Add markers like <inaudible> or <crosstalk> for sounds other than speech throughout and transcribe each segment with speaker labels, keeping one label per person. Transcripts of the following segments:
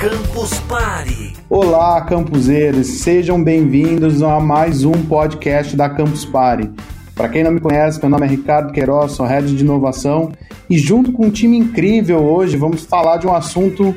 Speaker 1: Campus Party.
Speaker 2: Olá, campuseiros, sejam bem-vindos a mais um podcast da Campus Party. Para quem não me conhece, meu nome é Ricardo Queiroz, sou head de inovação e junto com um time incrível hoje vamos falar de um assunto,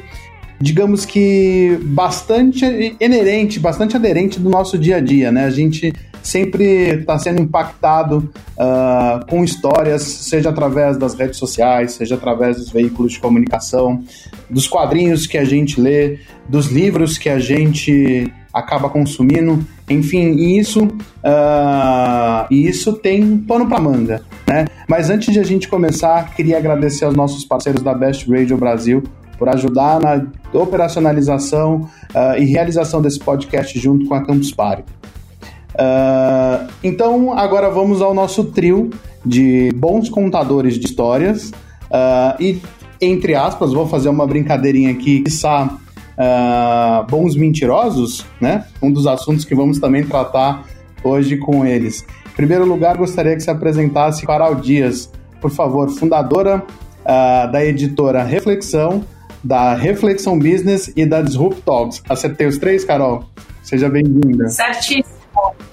Speaker 2: digamos que bastante inerente, bastante aderente do nosso dia a dia, né? A gente sempre está sendo impactado uh, com histórias, seja através das redes sociais, seja através dos veículos de comunicação, dos quadrinhos que a gente lê, dos livros que a gente acaba consumindo, enfim, e isso, uh, isso tem pano para manga, né? Mas antes de a gente começar, queria agradecer aos nossos parceiros da Best Radio Brasil por ajudar na operacionalização uh, e realização desse podcast junto com a Campus Party. Uh, então, agora vamos ao nosso trio de bons contadores de histórias. Uh, e, entre aspas, vou fazer uma brincadeirinha aqui, quiçá, uh, bons mentirosos, né? Um dos assuntos que vamos também tratar hoje com eles. Em primeiro lugar, gostaria que se apresentasse Carol Dias, por favor, fundadora da editora Reflexão, da Reflexão Business e da Disrupt Talks. Acertei os três, Carol? Seja bem-vinda.
Speaker 3: Certíssimo.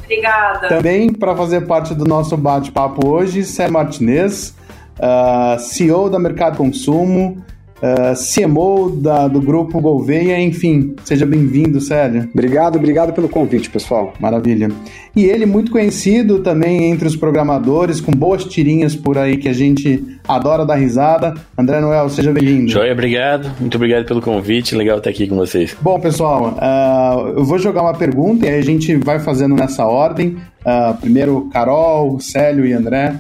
Speaker 3: Obrigada.
Speaker 2: Também para fazer parte do nosso bate-papo hoje, Sérgio Martinez, uh, ah, CEO da Mercado Consumo, uh, CMO da, do grupo Gouveia, enfim, seja bem-vindo, Sérgio.
Speaker 4: Obrigado, obrigado pelo convite, pessoal.
Speaker 2: Maravilha. E ele muito conhecido também entre os programadores, com boas tirinhas por aí que a gente adora dar risada. André Noel, seja bem-vindo.
Speaker 5: Joia, obrigado. Muito obrigado pelo convite. Legal estar aqui com vocês.
Speaker 2: Bom, pessoal, uh, eu vou jogar uma pergunta e aí a gente vai fazendo nessa ordem. Uh, primeiro, Carol, Célio e André.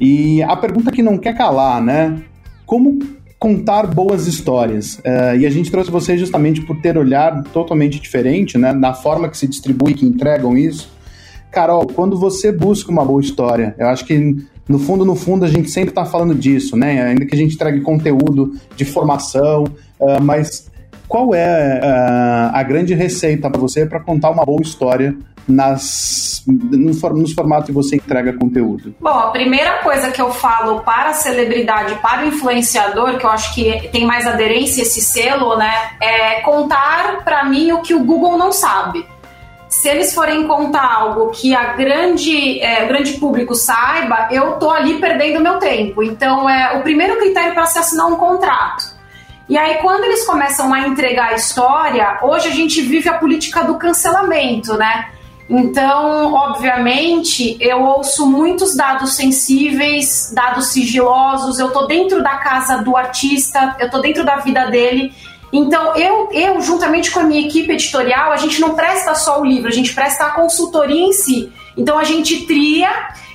Speaker 2: E a pergunta que não quer calar, né? Como contar boas histórias. Uh, e a gente trouxe vocês justamente por ter olhar totalmente diferente, né? Na forma que se distribui, que entregam isso. Carol, quando você busca uma boa história, eu acho que no fundo, no fundo, a gente sempre está falando disso, né? Ainda que a gente traga conteúdo de formação, uh, mas qual é uh, a grande receita para você para contar uma boa história nas, nos formatos que você entrega conteúdo?
Speaker 3: Bom, a primeira coisa que eu falo para a celebridade, para o influenciador, que eu acho que tem mais aderência esse selo, né, é contar para mim o que o Google não sabe. Se eles forem contar algo que a grande, é, o grande público saiba, eu tô ali perdendo meu tempo. Então, é o primeiro critério para se assinar um contrato. E aí, quando eles começam a entregar a história, hoje a gente vive a política do cancelamento, né? Então, obviamente, eu ouço muitos dados sensíveis, dados sigilosos, eu tô dentro da casa do artista, eu tô dentro da vida dele. Então, eu, eu, juntamente com a minha equipe editorial, a gente não presta só o livro, a gente presta a consultoria em si. Então, a gente tria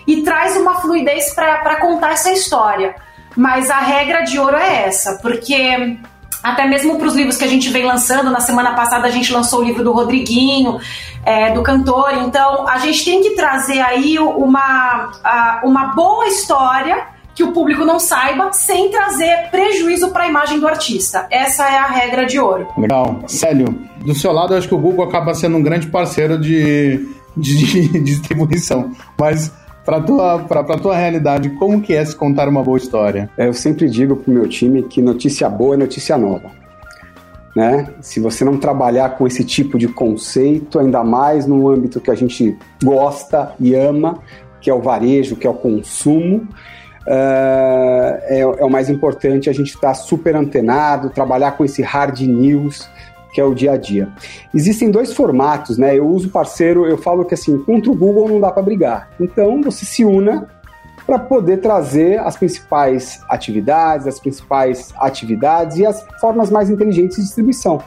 Speaker 3: e traz uma fluidez para contar essa história. Mas a regra de ouro é essa, porque até mesmo para os livros que a gente vem lançando. Na semana passada a gente lançou o livro do Rodriguinho, é, do cantor. Então a gente tem que trazer aí uma, uma boa história que o público não saiba, sem trazer prejuízo para a imagem do artista. Essa é a regra de ouro.
Speaker 2: Legal. Célio, do seu lado, eu acho que o Google acaba sendo um grande parceiro de, de, de distribuição. Mas para tua, pra tua realidade, como que é se contar uma boa história?
Speaker 4: É, eu sempre digo pro meu time que notícia boa é notícia nova. Né? Se você não trabalhar com esse tipo de conceito, ainda mais no âmbito que a gente gosta e ama, que é o varejo, que é o consumo, uh, é, é, o mais importante a gente estar tá super antenado, trabalhar com esse hard news, que é o dia a dia. Existem dois formatos, né? Eu uso parceiro, eu falo que assim, contra o Google não dá para brigar. Então você se una para poder trazer as principais atividades, as principais atividades e as formas mais inteligentes de distribuição.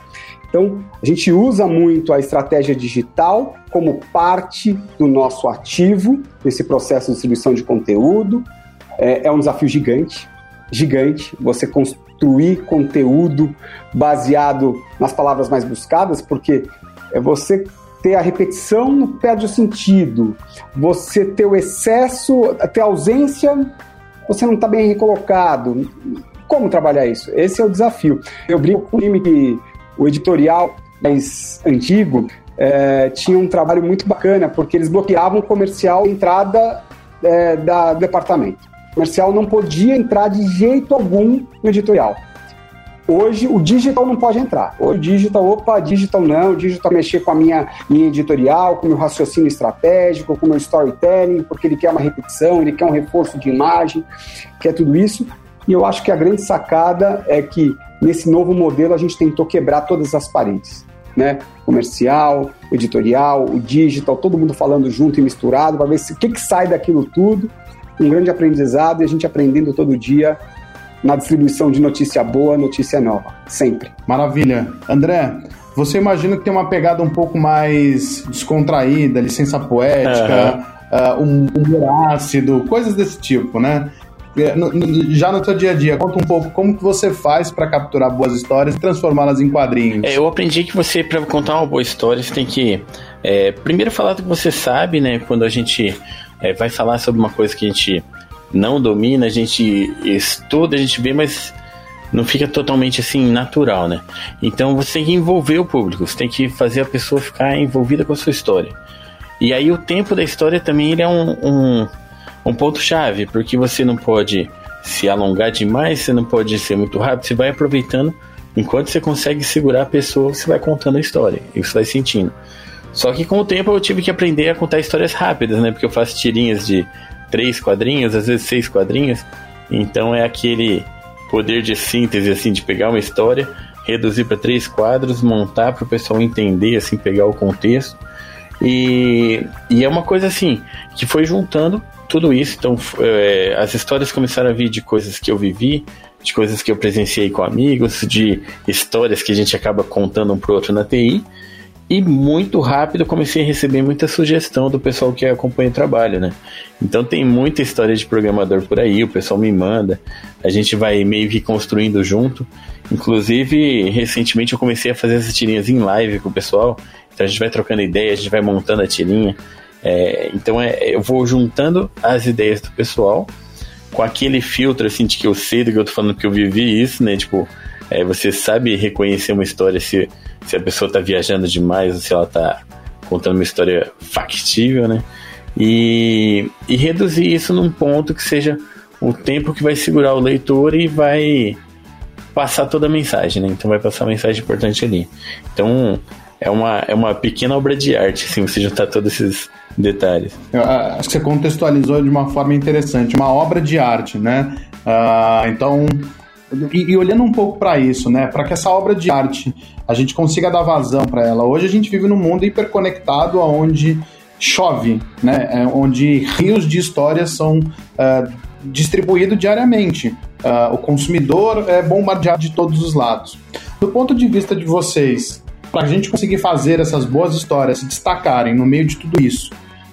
Speaker 4: Então, a gente usa muito a estratégia digital como parte do nosso ativo nesse processo de distribuição de conteúdo. É, é um desafio gigante, gigante. Você construir conteúdo baseado nas palavras mais buscadas, porque é você ter a repetição perde o sentido, você ter o excesso, ter a ausência, você não está bem recolocado. Como trabalhar isso? Esse é o desafio. Eu brinco com o time que o editorial mais antigo é, tinha um trabalho muito bacana, porque eles bloqueavam o comercial entrada é, da, do departamento comercial não podia entrar de jeito algum no editorial. Hoje o digital não pode entrar. Hoje o digital, opa, digital não, digital mexer com a minha linha editorial, com o meu raciocínio estratégico, com o meu storytelling, porque ele quer uma repetição, ele quer um reforço de imagem, quer tudo isso. E eu acho que a grande sacada é que nesse novo modelo a gente tentou quebrar todas as paredes. Né? Comercial, editorial, o digital, todo mundo falando junto e misturado, para ver se, o que, que sai daquilo tudo. Um grande aprendizado e a gente aprendendo todo dia na distribuição de notícia boa, notícia nova, sempre.
Speaker 2: Maravilha. André, você imagina que tem uma pegada um pouco mais descontraída, licença poética, uhum. uh, um humor ácido, coisas desse tipo, né? É, já no teu dia a dia, conta um pouco como que você faz para capturar boas histórias e transformá-las em quadrinhos.
Speaker 5: É, eu aprendi que você, para contar uma boa história, você tem que é, primeiro falar do que você sabe, né? Quando a gente é, vai falar sobre uma coisa que a gente não domina, a gente estuda, a gente vê, mas não fica totalmente assim natural, né? Então você tem que envolver o público, você tem que fazer a pessoa ficar envolvida com a sua história. E aí o tempo da história também ele é um, um um ponto-chave, porque você não pode se alongar demais, você não pode ser muito rápido, você vai aproveitando enquanto você consegue segurar a pessoa, você vai contando a história e você vai sentindo. Só que com o tempo eu tive que aprender a contar histórias rápidas, né? Porque eu faço tirinhas de três quadrinhos, às vezes seis quadrinhos. Então é aquele poder de síntese, assim, de pegar uma história, reduzir para três quadros, montar para o pessoal entender, assim, pegar o contexto. E, e é uma coisa assim que foi juntando tudo isso. Então, é, as histórias começaram a vir de coisas que eu vivi, de coisas que eu presenciei com amigos, de histórias que a gente acaba contando um pro outro na TI. E muito rápido comecei a receber muita sugestão do pessoal que acompanha o trabalho, né? Então tem muita história de programador por aí, o pessoal me manda, a gente vai meio que construindo junto. Inclusive, recentemente eu comecei a fazer essas tirinhas em live com o pessoal, então a gente vai trocando ideia, a gente vai montando a tirinha. É, então é, eu vou juntando as ideias do pessoal com aquele filtro assim de que eu sei do que eu tô falando que eu vivi isso, né? Tipo, é, você sabe reconhecer uma história se, se a pessoa tá viajando demais se ela tá contando uma história factível, né? E, e reduzir isso num ponto que seja o tempo que vai segurar o leitor e vai passar toda a mensagem, né? Então vai passar a mensagem importante ali. Então é uma, é uma pequena obra de arte, assim, você juntar todos esses detalhes.
Speaker 2: Eu, ah, acho que você contextualizou de uma forma interessante, uma obra de arte, né? Uh, então, e, e, olhando um pouco para isso, né? Para que essa obra de arte a gente consiga dar vazão para ela. Hoje a gente vive num mundo hiperconectado, onde chove, né? É, onde rios de histórias são uh, distribuídos diariamente. Uh, o consumidor é bombardeado de todos os lados. Do ponto de vista de vocês, para a gente conseguir fazer essas boas histórias se destacarem no meio de tudo isso.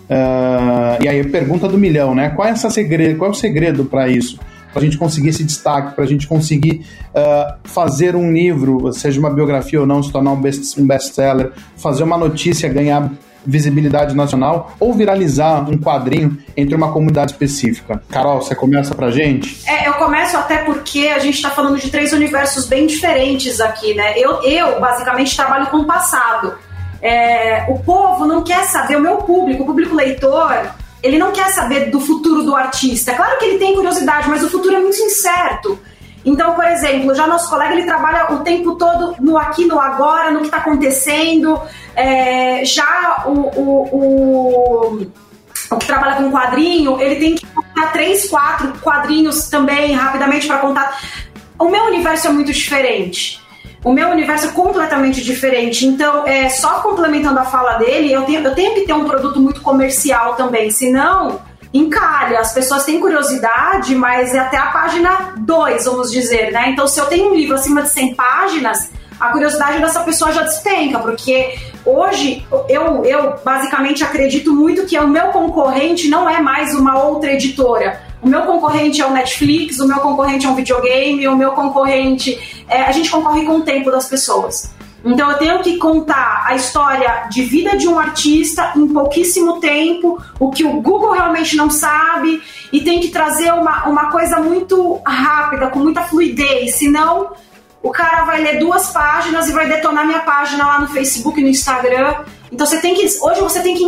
Speaker 2: Uh, e aí, pergunta do milhão, né? Qual é, essa segredo, qual é o segredo para isso? Para a gente conseguir esse destaque, para a gente conseguir uh, fazer um livro, seja uma biografia ou não, se tornar um best-seller, um best fazer uma notícia ganhar visibilidade nacional ou viralizar um quadrinho entre uma comunidade específica. Carol, você começa pra gente?
Speaker 3: É, eu começo até porque a gente tá falando de três universos bem diferentes aqui, né? Eu, eu basicamente trabalho com o passado. É, o povo não quer saber, o meu público, o público leitor, ele não quer saber do futuro do artista. É claro que ele tem curiosidade, mas o futuro é muito incerto. Então, por exemplo, já nosso colega ele trabalha o tempo todo no aqui, no agora, no que está acontecendo. É, já o, o, o, o, que trabalha com quadrinho, ele tem que contar três, quatro quadrinhos também rapidamente para contar. O meu universo é muito diferente. O meu universo é completamente diferente. Então, é, só complementando a fala dele, eu tenho, eu tenho que ter um produto muito comercial também. Senão, encalha. As pessoas têm curiosidade, mas é até a página 2, vamos dizer, né? Então, se eu tenho um livro acima de 100 páginas, a curiosidade dessa pessoa já despenca, porque hoje eu, eu basicamente acredito muito que o meu concorrente não é mais uma outra editora. O meu concorrente é o Netflix, o meu concorrente é um videogame, o meu concorrente. É, a gente concorre com o tempo das pessoas. Então eu tenho que contar a história de vida de um artista em pouquíssimo tempo, o que o Google realmente não sabe, e tem que trazer uma, uma coisa muito rápida, com muita fluidez, senão o cara vai ler duas páginas e vai detonar minha página lá no Facebook e no Instagram. Então você tem que. Hoje você tem que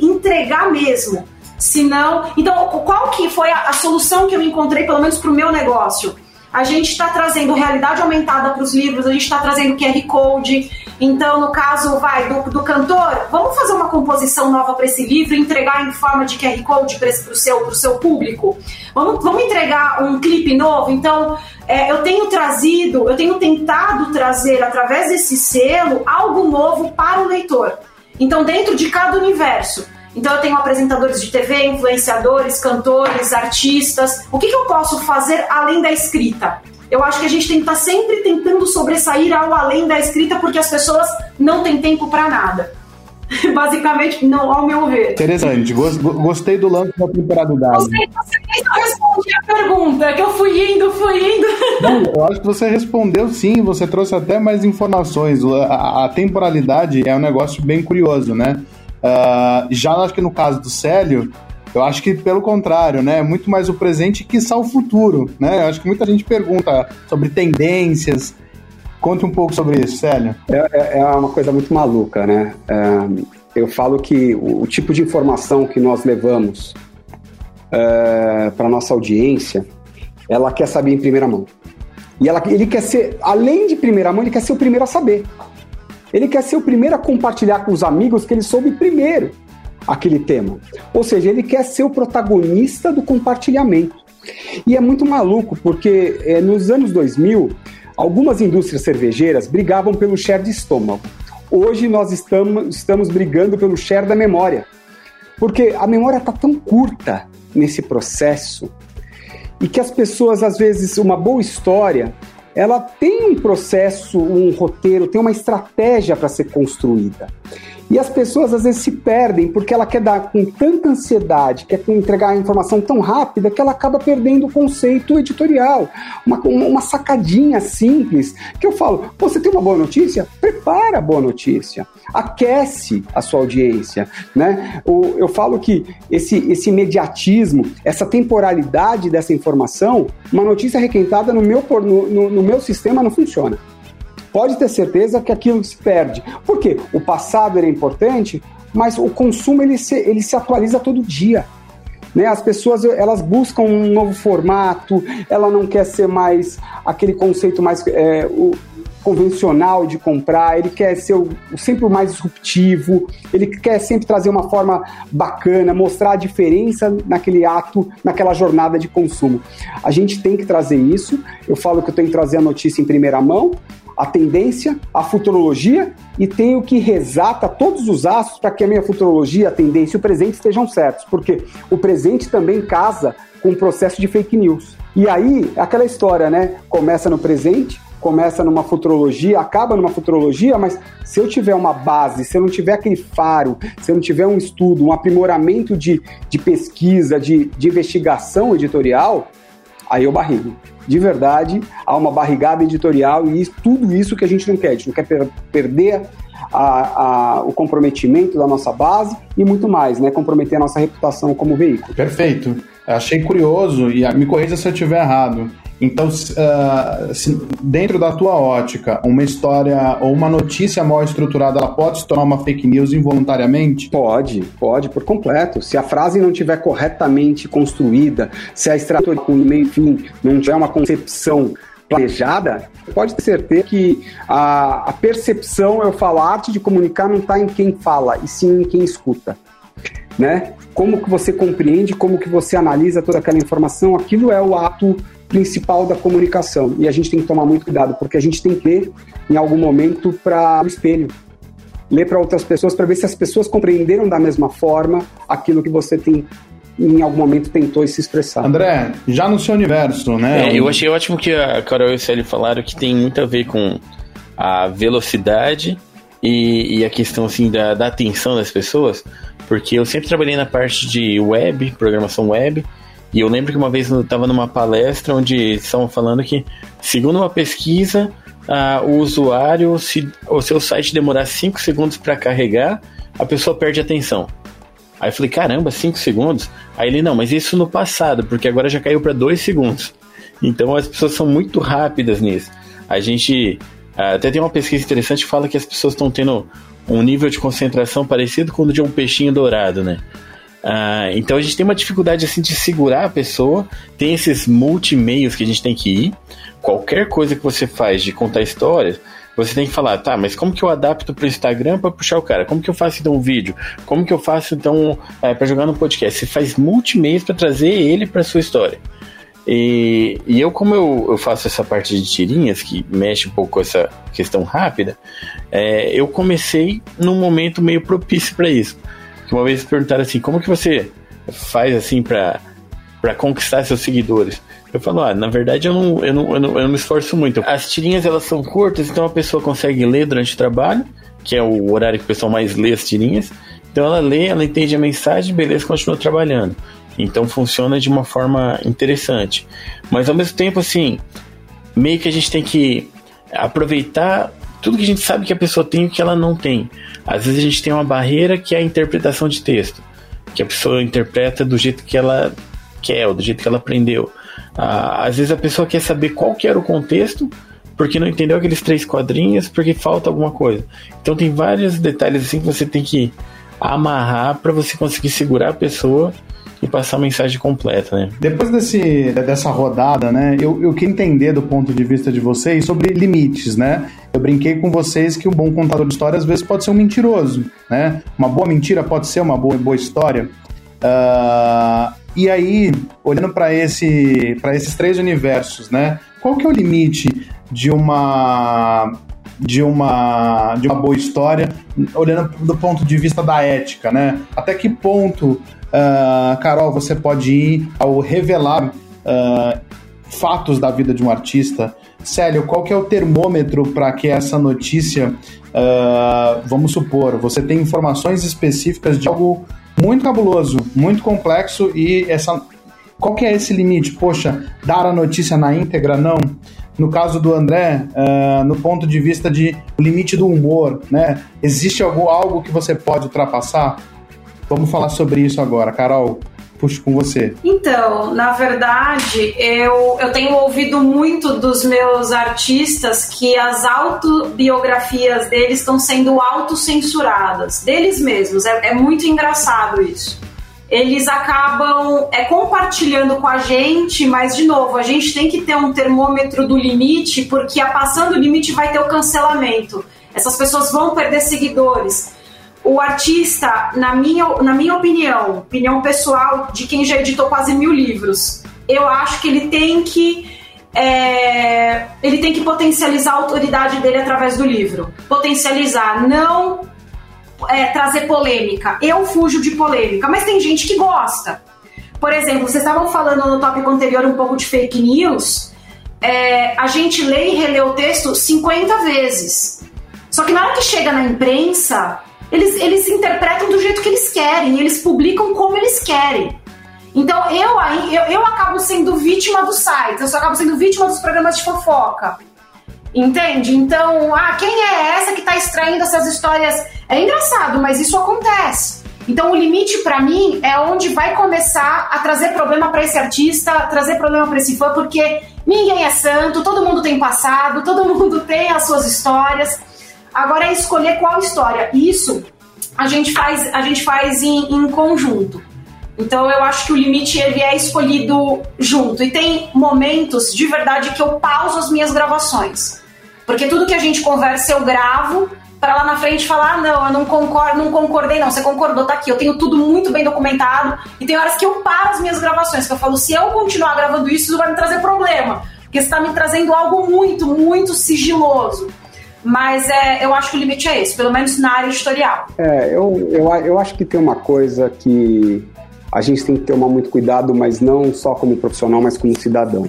Speaker 3: entregar mesmo. Senão. Então, qual que foi a, a solução que eu encontrei, pelo menos para o meu negócio? a gente está trazendo realidade aumentada para os livros, a gente está trazendo QR Code. Então, no caso, vai do, do cantor, vamos fazer uma composição nova para esse livro e entregar em forma de QR Code para o seu, seu público. Vamos, vamos entregar um clipe novo. Então, é, eu tenho trazido, eu tenho tentado trazer através desse selo algo novo para o leitor. Então, dentro de cada universo. Então, eu tenho apresentadores de TV, influenciadores, cantores, artistas. O que, que eu posso fazer além da escrita? Eu acho que a gente tem que estar sempre tentando sobressair ao além da escrita, porque as pessoas não têm tempo para nada. <laughs> Basicamente, não, ao meu ver.
Speaker 2: Interessante. Gostei do lance da temporalidade. Você,
Speaker 3: você nem respondi a pergunta, que eu fui indo, fui indo. <laughs>
Speaker 2: Não, eu acho que você respondeu sim, você trouxe até mais informações. A, a temporalidade é um negócio bem curioso, né? Uh, já acho que no caso do Célio, eu acho que pelo contrário, né? É muito mais o presente que só o futuro, né? Eu acho que muita gente pergunta sobre tendências. Conte um pouco sobre isso, Célio.
Speaker 4: É, é, é uma coisa muito maluca, né? É, eu falo que o, o, tipo de informação que nós levamos é, para nossa audiência, ela quer saber em primeira mão. E ela, ele quer ser, além de primeira mão, ele quer ser o primeiro a saber. Ele quer ser o primeiro a compartilhar com os amigos que ele soube primeiro aquele tema. Ou seja, ele quer ser o protagonista do compartilhamento. E é muito maluco, porque é, nos anos 2000, algumas indústrias cervejeiras brigavam pelo share de estômago. Hoje nós estamos, estamos brigando pelo share da memória. Porque a memória está tão curta nesse processo e que as pessoas, às vezes, uma boa história ela tem um processo, um roteiro, tem uma estratégia para ser construída. E as pessoas às vezes se perdem porque ela quer dar com tanta ansiedade, quer entregar a informação tão rápida que ela acaba perdendo o conceito editorial. Uma, uma sacadinha simples que eu falo: você tem uma boa notícia? Prepara a boa notícia. Aquece a sua audiência. Né? eu falo que esse, esse imediatismo, essa temporalidade dessa informação, uma notícia requentada no meu, no, no meu sistema não funciona pode ter certeza que aquilo se perde. Por quê? O passado era importante, mas o consumo ele se, ele se atualiza todo dia. Né? As pessoas elas buscam um novo formato, ela não quer ser mais aquele conceito mais é, o, convencional de comprar, ele quer ser o, sempre o mais disruptivo, ele quer sempre trazer uma forma bacana, mostrar a diferença naquele ato, naquela jornada de consumo. A gente tem que trazer isso. Eu falo que eu tenho que trazer a notícia em primeira mão, a tendência, a futurologia e tenho que resata todos os astros para que a minha futurologia, a tendência e o presente estejam certos, porque o presente também casa com o processo de fake news. E aí, aquela história, né? Começa no presente, começa numa futurologia, acaba numa futurologia, mas se eu tiver uma base, se eu não tiver aquele faro, se eu não tiver um estudo, um aprimoramento de, de pesquisa, de, de investigação editorial, aí eu barrigo de verdade, há uma barrigada editorial e isso, tudo isso que a gente não quer. A gente não quer per perder a, a, o comprometimento da nossa base e muito mais, né? Comprometer a nossa reputação como veículo.
Speaker 2: Perfeito. achei curioso, e me corrija se eu estiver errado. Então, uh, se, dentro da tua ótica, uma história ou uma notícia mal estruturada, ela pode se tornar uma fake news involuntariamente?
Speaker 4: Pode, pode, por completo. Se a frase não estiver corretamente construída, se a estratégia, enfim, não tiver uma concepção planejada, pode ter certeza que a, a percepção, eu falo, a arte de comunicar não está em quem fala, e sim em quem escuta. Né? Como que você compreende, como que você analisa toda aquela informação, aquilo é o ato principal da comunicação. E a gente tem que tomar muito cuidado, porque a gente tem que ler em algum momento para o espelho. Ler para outras pessoas para ver se as pessoas compreenderam da mesma forma aquilo que você tem em algum momento tentou se expressar.
Speaker 2: André, já no seu universo, né?
Speaker 5: É, eu achei ótimo que a Carol e o Célio falaram que tem muito a ver com a velocidade e, e a questão assim da, da atenção das pessoas, porque eu sempre trabalhei na parte de web, programação web, e eu lembro que uma vez eu estava numa palestra onde estavam falando que, segundo uma pesquisa, o usuário, se o seu site demorar 5 segundos para carregar, a pessoa perde atenção. Aí eu falei, caramba, 5 segundos? Aí ele, não, mas isso no passado, porque agora já caiu para 2 segundos. Então as pessoas são muito rápidas nisso. A gente até tem uma pesquisa interessante que fala que as pessoas estão tendo um nível de concentração parecido com o de um peixinho dourado, né? Uh, então a gente tem uma dificuldade assim de segurar a pessoa. Tem esses multimeios que a gente tem que ir. Qualquer coisa que você faz de contar histórias, você tem que falar, tá, mas como que eu adapto para o Instagram para puxar o cara? Como que eu faço então um vídeo? Como que eu faço então é, para jogar no podcast? Você faz multimeios para trazer ele para sua história. E, e eu, como eu, eu, faço essa parte de tirinhas, que mexe um pouco com essa questão rápida, é, eu comecei num momento meio propício para isso. Uma vez perguntaram assim, como que você faz assim para conquistar seus seguidores? Eu falo, ah, na verdade eu não, eu, não, eu, não, eu não me esforço muito. As tirinhas elas são curtas, então a pessoa consegue ler durante o trabalho, que é o horário que o pessoal mais lê as tirinhas. Então ela lê, ela entende a mensagem, beleza, continua trabalhando. Então funciona de uma forma interessante. Mas ao mesmo tempo, assim, meio que a gente tem que aproveitar tudo que a gente sabe que a pessoa tem e o que ela não tem. Às vezes a gente tem uma barreira que é a interpretação de texto, que a pessoa interpreta do jeito que ela quer, ou do jeito que ela aprendeu. Ah, às vezes a pessoa quer saber qual que era o contexto, porque não entendeu aqueles três quadrinhos, porque falta alguma coisa. Então tem vários detalhes assim que você tem que amarrar para você conseguir segurar a pessoa e passar a mensagem completa, né?
Speaker 2: Depois desse, dessa rodada, né, eu, eu queria entender do ponto de vista de vocês sobre limites, né? Eu brinquei com vocês que um bom contador de história às vezes pode ser um mentiroso, né? Uma boa mentira pode ser uma boa, boa história. Uh, e aí, olhando para esse, esses três universos, né? Qual que é o limite de uma de uma de uma boa história, olhando do ponto de vista da ética, né? Até que ponto Uh, Carol, você pode ir ao revelar uh, fatos da vida de um artista. Célio, qual que é o termômetro para que essa notícia, uh, vamos supor, você tem informações específicas de algo muito cabuloso, muito complexo e essa qual que é esse limite? Poxa, dar a notícia na íntegra, não. No caso do André, uh, no ponto de vista de limite do humor, né? Existe algo, algo que você pode ultrapassar? Vamos falar sobre isso agora. Carol, puxo com você.
Speaker 3: Então, na verdade, eu, eu tenho ouvido muito dos meus artistas que as autobiografias deles estão sendo autocensuradas, deles mesmos. É, é muito engraçado isso. Eles acabam é, compartilhando com a gente, mas, de novo, a gente tem que ter um termômetro do limite, porque a passando o limite vai ter o cancelamento. Essas pessoas vão perder seguidores o artista, na minha, na minha opinião, opinião pessoal de quem já editou quase mil livros, eu acho que ele tem que é, ele tem que potencializar a autoridade dele através do livro. Potencializar, não é, trazer polêmica. Eu fujo de polêmica, mas tem gente que gosta. Por exemplo, vocês estavam falando no tópico anterior um pouco de fake news. É, a gente lê e relê o texto 50 vezes. Só que na hora que chega na imprensa, eles, eles interpretam do jeito que eles querem, eles publicam como eles querem. Então eu, eu, eu acabo sendo vítima dos sites, eu só acabo sendo vítima dos programas de fofoca. Entende? Então, ah, quem é essa que está extraindo essas histórias? É engraçado, mas isso acontece. Então, o limite para mim é onde vai começar a trazer problema para esse artista, trazer problema para esse fã, porque ninguém é santo, todo mundo tem passado, todo mundo <laughs> tem as suas histórias. Agora é escolher qual história. Isso a gente faz, a gente faz em, em conjunto. Então eu acho que o limite ele é escolhido junto. E tem momentos de verdade que eu pauso as minhas gravações. Porque tudo que a gente conversa eu gravo para lá na frente falar, ah, não, eu não concordo, não concordei, não. Você concordou, tá aqui. Eu tenho tudo muito bem documentado. E tem horas que eu paro as minhas gravações, que eu falo, se eu continuar gravando isso, isso vai me trazer problema. Porque está me trazendo algo muito, muito sigiloso. Mas é, eu acho que o limite é esse, pelo menos na área editorial.
Speaker 4: É, eu, eu, eu acho que tem uma coisa que a gente tem que ter muito cuidado, mas não só como profissional, mas como cidadão.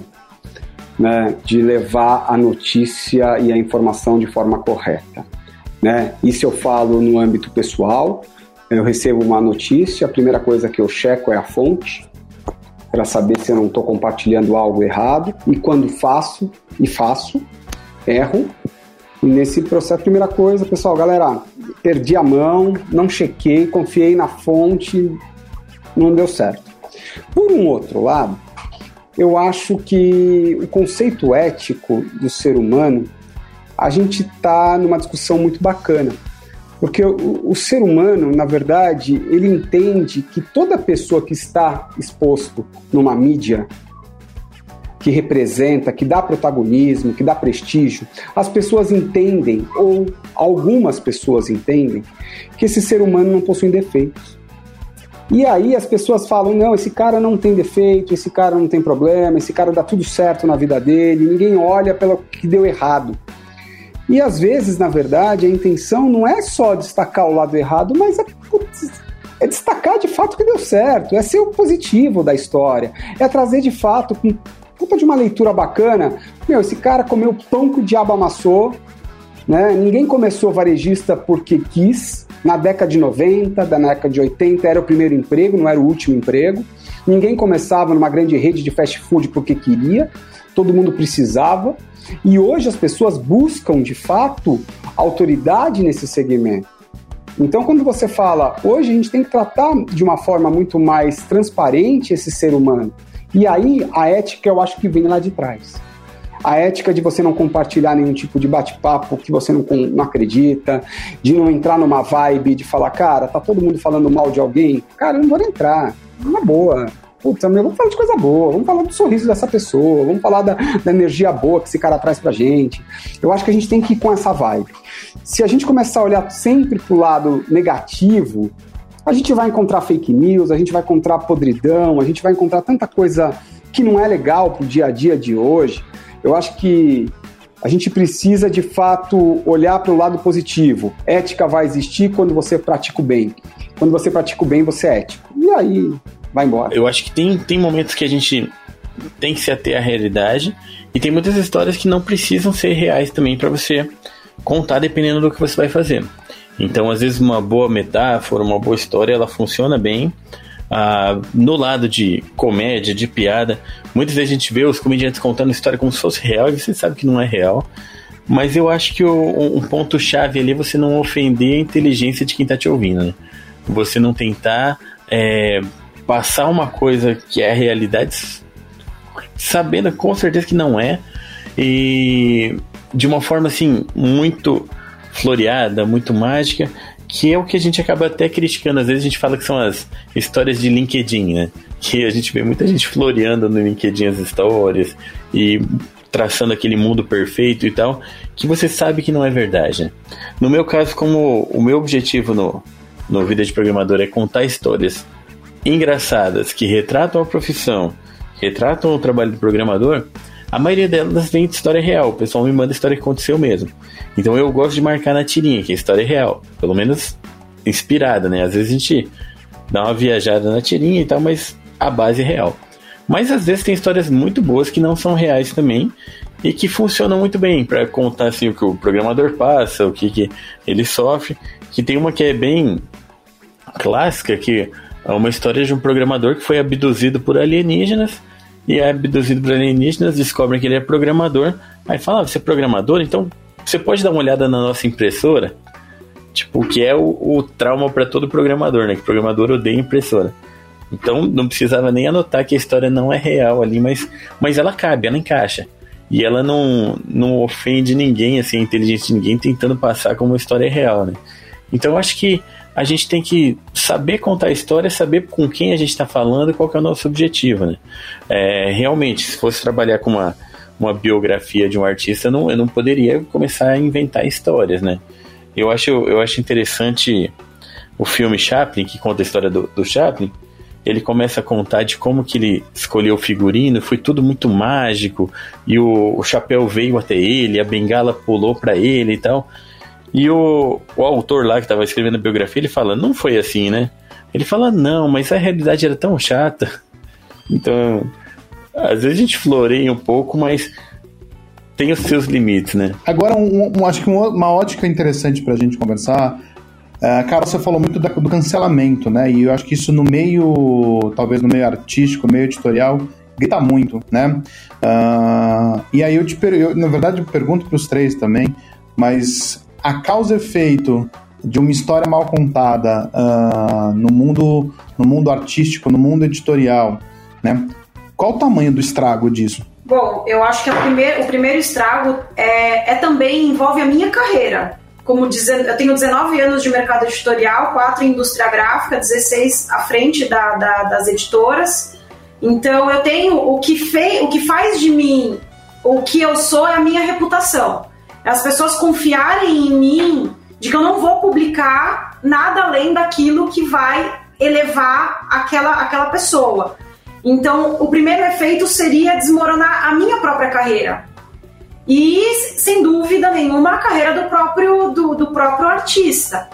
Speaker 4: Né, de levar a notícia e a informação de forma correta. Né? Isso eu falo no âmbito pessoal. Eu recebo uma notícia, a primeira coisa que eu checo é a fonte, para saber se eu não estou compartilhando algo errado. E quando faço, e faço, erro, e nesse processo, primeira coisa, pessoal, galera, perdi a mão, não chequei, confiei na fonte, não deu certo. Por um outro lado, eu acho que o conceito ético do ser humano, a gente está numa discussão muito bacana, Porque o, o, ser humano, na verdade, ele entende que toda pessoa que está exposto numa mídia que representa, que dá protagonismo, que dá prestígio, as pessoas entendem, ou algumas pessoas entendem, que esse ser humano não possui defeitos. E aí as pessoas falam: não, esse cara não tem defeito, esse cara não tem problema, esse cara dá tudo certo na vida dele, ninguém olha pelo que deu errado. E às vezes, na verdade, a intenção não é só destacar o lado errado, mas é, é destacar de fato que deu certo, é ser o positivo da história, é trazer de fato com puta de uma leitura bacana. Meu, esse cara comeu pão que o diabo amassou, né? Ninguém começou varejista porque quis. Na década de 90, da década de 80, era o primeiro emprego, não era o último emprego. Ninguém começava numa grande rede de fast food porque queria, todo mundo precisava. E hoje as pessoas buscam, de fato, autoridade nesse segmento. Então, quando você fala, hoje a gente tem que tratar de uma forma muito mais transparente esse ser humano. E aí, a ética eu acho que vem lá de trás. A ética de você não compartilhar nenhum tipo de bate-papo que você não, não acredita, de não entrar numa vibe de falar, cara, tá todo mundo falando mal de alguém. Cara, eu não vou entrar. Na boa. Putz, vamos falar de coisa boa, vamos falar do sorriso dessa pessoa, vamos falar da, da, energia boa que esse cara traz pra gente. Eu acho que a gente tem que ir com essa vibe. Se a gente começar a olhar sempre pro lado negativo, a gente vai encontrar fake news, a gente vai encontrar podridão, a gente vai encontrar tanta coisa que não é legal pro dia a dia de hoje. Eu acho que a gente precisa de fato olhar para o lado positivo. Ética vai existir quando você pratica o bem. Quando você pratica o bem, você é ético. E aí, vai embora.
Speaker 5: Eu acho que tem, tem momentos que a gente tem que se ater à realidade e tem muitas histórias que não precisam ser reais também para você contar dependendo do que você vai fazer. Então, às vezes, uma boa metáfora, uma boa história, ela funciona bem. Ah, no lado de comédia, de piada, muitas vezes a gente vê os comediantes contando história como se fosse real e você sabe que não é real. Mas eu acho que o, um ponto-chave ali é você não ofender a inteligência de quem está te ouvindo. Né? Você não tentar é, passar uma coisa que é a realidade, sabendo com certeza que não é, e de uma forma assim, muito floreada, muito mágica, que é o que a gente acaba até criticando. Às vezes a gente fala que são as histórias de LinkedIn, né? Que a gente vê muita gente floreando no LinkedIn as histórias e traçando aquele mundo perfeito e tal, que você sabe que não é verdade. Né? No meu caso, como o meu objetivo no, no Vida de Programador é contar histórias engraçadas que retratam a profissão, retratam o trabalho do programador, a maioria delas vem de história real. O pessoal me manda história que aconteceu mesmo. Então eu gosto de marcar na tirinha, que é história real. Pelo menos inspirada, né? Às vezes a gente dá uma viajada na tirinha e tal, mas a base é real. Mas às vezes tem histórias muito boas que não são reais também e que funcionam muito bem para contar assim o que o programador passa, o que, que ele sofre. Que tem uma que é bem clássica que é uma história de um programador que foi abduzido por alienígenas e é abduzido por alienígenas, descobrem que ele é programador. Aí fala: ah, você é programador? Então você pode dar uma olhada na nossa impressora? Tipo, que é o, o trauma para todo programador, né? Que programador odeia impressora. Então não precisava nem anotar que a história não é real ali, mas, mas ela cabe, ela encaixa. E ela não, não ofende ninguém, assim, a inteligência de ninguém, tentando passar como uma história real, né? Então eu acho que a gente tem que saber contar a história, saber com quem a gente está falando e qual é o nosso objetivo, né? É, realmente, se fosse trabalhar com uma, uma biografia de um artista, não, eu não poderia começar a inventar histórias, né? Eu acho, eu acho interessante o filme Chaplin, que conta a história do, do Chaplin, ele começa a contar de como que ele escolheu o figurino, foi tudo muito mágico, e o, o chapéu veio até ele, a bengala pulou para ele e tal. E o, o autor lá que estava escrevendo a biografia, ele fala, não foi assim, né? Ele fala, não, mas a realidade era tão chata. <laughs> Então, às vezes a gente floreia um pouco, mas tem os seus limites, né?
Speaker 2: Agora, um, um, acho que uma ótica interessante para a gente conversar. Uh, cara, você falou muito da, do cancelamento, né? E eu acho que isso no meio, talvez no meio artístico, meio editorial, grita muito, né? Uh, e aí eu te eu, na verdade, eu pergunto para os três também, mas a causa efeito de uma história mal contada uh, no mundo no mundo artístico, no mundo editorial, né? Qual o tamanho do estrago disso?
Speaker 3: Bom, eu acho que o primeiro, o primeiro estrago é, é também envolve a minha carreira. como dizer, eu tenho 19 anos de mercado editorial, 4 em indústria gráfica, 16 à frente da, da, das editoras. Então eu tenho o que, fei, o que faz de mim o que eu sou é a minha reputação. As pessoas confiarem em mim de que eu não vou publicar nada além daquilo que vai elevar aquela, aquela pessoa. Então, o primeiro efeito seria desmoronar a minha própria carreira. E, sem dúvida nenhuma, a carreira do próprio, do, do próprio artista.